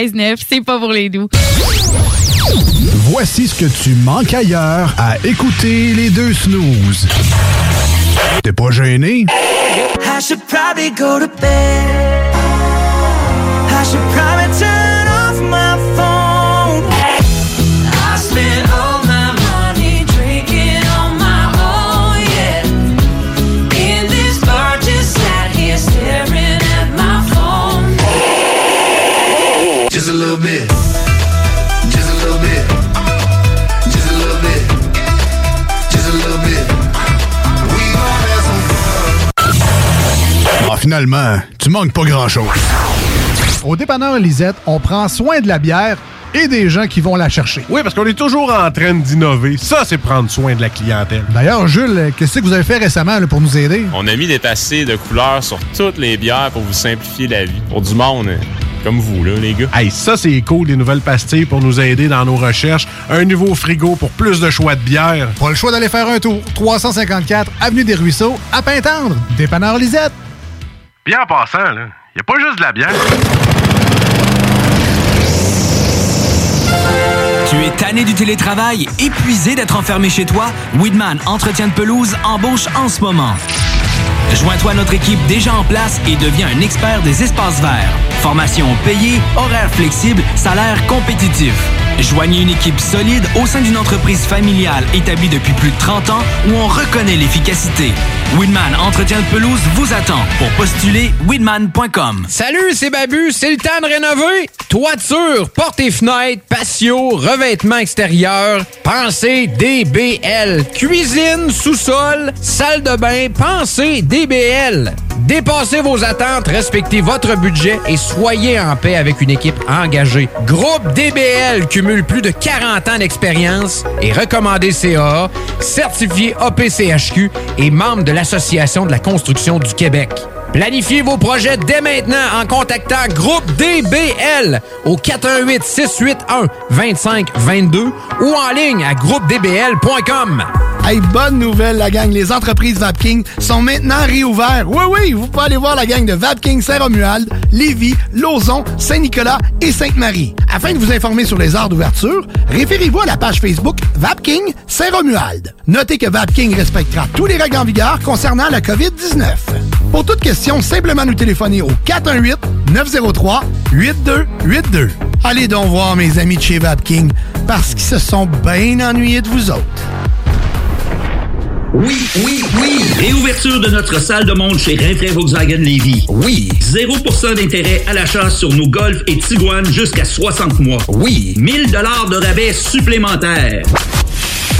96.9, c'est pas pour les doux. Voici ce que tu manques ailleurs à écouter les deux snooze. T'es pas gêné? I should probably go to bed. Bit. Just a little bit. Just a little bit. Just a little bit. We gon' have some fun. Ah, finalement, tu manques pas grand-chose. Au dépanneur Lisette, on prend soin de la bière et des gens qui vont la chercher. Oui, parce qu'on est toujours en train d'innover. Ça, c'est prendre soin de la clientèle. D'ailleurs, Jules, qu'est-ce que vous avez fait récemment là, pour nous aider? On a mis des passés de couleurs sur toutes les bières pour vous simplifier la vie. Pour du monde euh, comme vous, là, les gars. Hey, ça, c'est cool, les nouvelles pastilles pour nous aider dans nos recherches. Un nouveau frigo pour plus de choix de bière. Pas le choix d'aller faire un tour. 354 Avenue des Ruisseaux, à Pintendre. Dépanneur Lisette. Bien en passant, là, y a pas juste de la bière. Tu es tanné du télétravail, épuisé d'être enfermé chez toi? Weedman Entretien de pelouse embauche en ce moment. Joins-toi à notre équipe déjà en place et deviens un expert des espaces verts. Formation payée, horaire flexible, salaire compétitif. Joignez une équipe solide au sein d'une entreprise familiale établie depuis plus de 30 ans où on reconnaît l'efficacité. Weedman Entretien de pelouse vous attend. Pour postuler, weedman.com. Salut, c'est Babu, c'est le temps de rénover. Toiture, portes et fenêtres, patio, revêtement extérieur, pensez DBL. Cuisine, sous-sol, salle de bain, pensez DBL. Dépassez vos attentes, respectez votre budget et soyez en paix avec une équipe engagée. Groupe DBL cumule plus de 40 ans d'expérience et recommandé CAA, certifié APCHQ et membre de l'Association de la construction du Québec. Planifiez vos projets dès maintenant en contactant Groupe DBL au 418 681 2522 ou en ligne à groupedbl.com. Hey, bonne nouvelle, la gang. Les entreprises Vapking sont maintenant réouvertes. Oui, oui, vous pouvez aller voir la gang de Vapking Saint-Romuald, Lévis, Lauson, Saint-Nicolas et Sainte-Marie. Afin de vous informer sur les heures d'ouverture, référez-vous à la page Facebook Vapking Saint-Romuald. Notez que Vapking respectera tous les règles en vigueur concernant la COVID-19. Pour toute question, simplement nous téléphoner au 418-903-8282. Allez donc voir mes amis de chez Vapking parce qu'ils se sont bien ennuyés de vous autres. Oui, oui, oui! Réouverture de notre salle de monde chez Rinfrae Volkswagen Lévy. Oui! 0% d'intérêt à l'achat sur nos Golf et Tiguan jusqu'à 60 mois. Oui! 1000 dollars de rabais supplémentaires.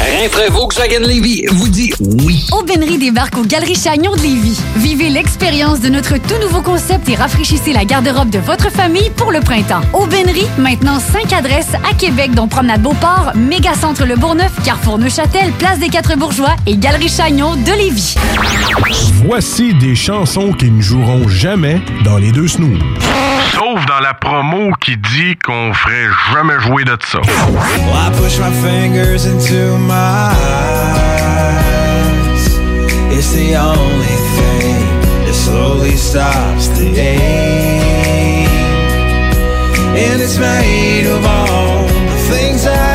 Rinfrae Volkswagen Lévy vous dit oui. Aubainerie débarque aux Galeries Chagnon de Lévis. Vivez l'expérience de notre tout nouveau concept et rafraîchissez la garde-robe de votre famille pour le printemps. Aubainerie, maintenant 5 adresses à Québec, dont Promenade Beauport, Mégacentre Le Bourgneuf, Carrefour Neuchâtel, Place des Quatre Bourgeois et Galerie Chagnon de Lévis. Voici des chansons qui ne joueront jamais dans les deux snooze. Sauf dans la promo qui dit qu'on ferait jamais jouer de ça. Well, I push my fingers into my eyes. It's the only thing that slowly stops the ache. And it's made of all the things I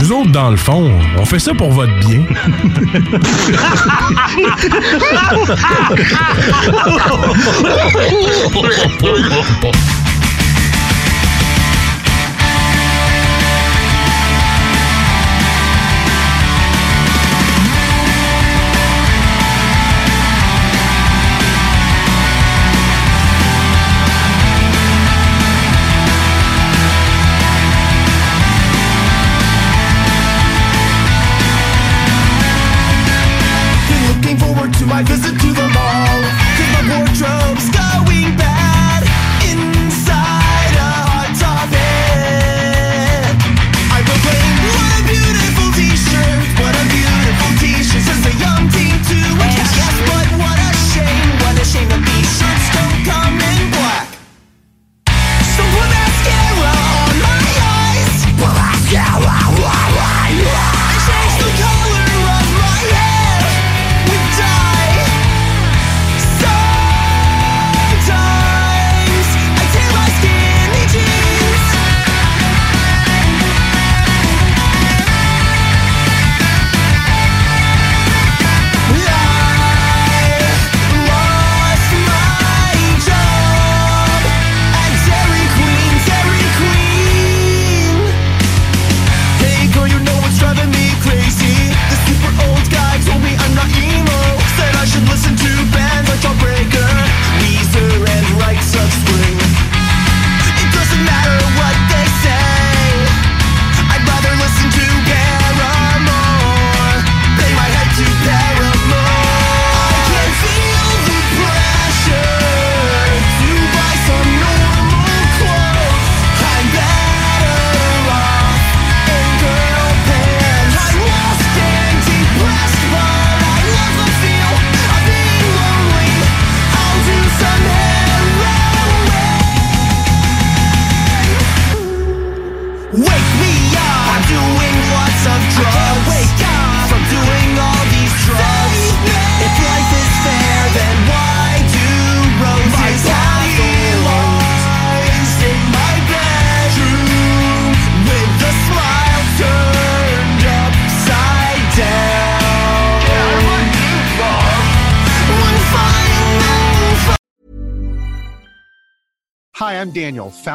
Nous autres, dans le fond, on fait ça pour votre bien.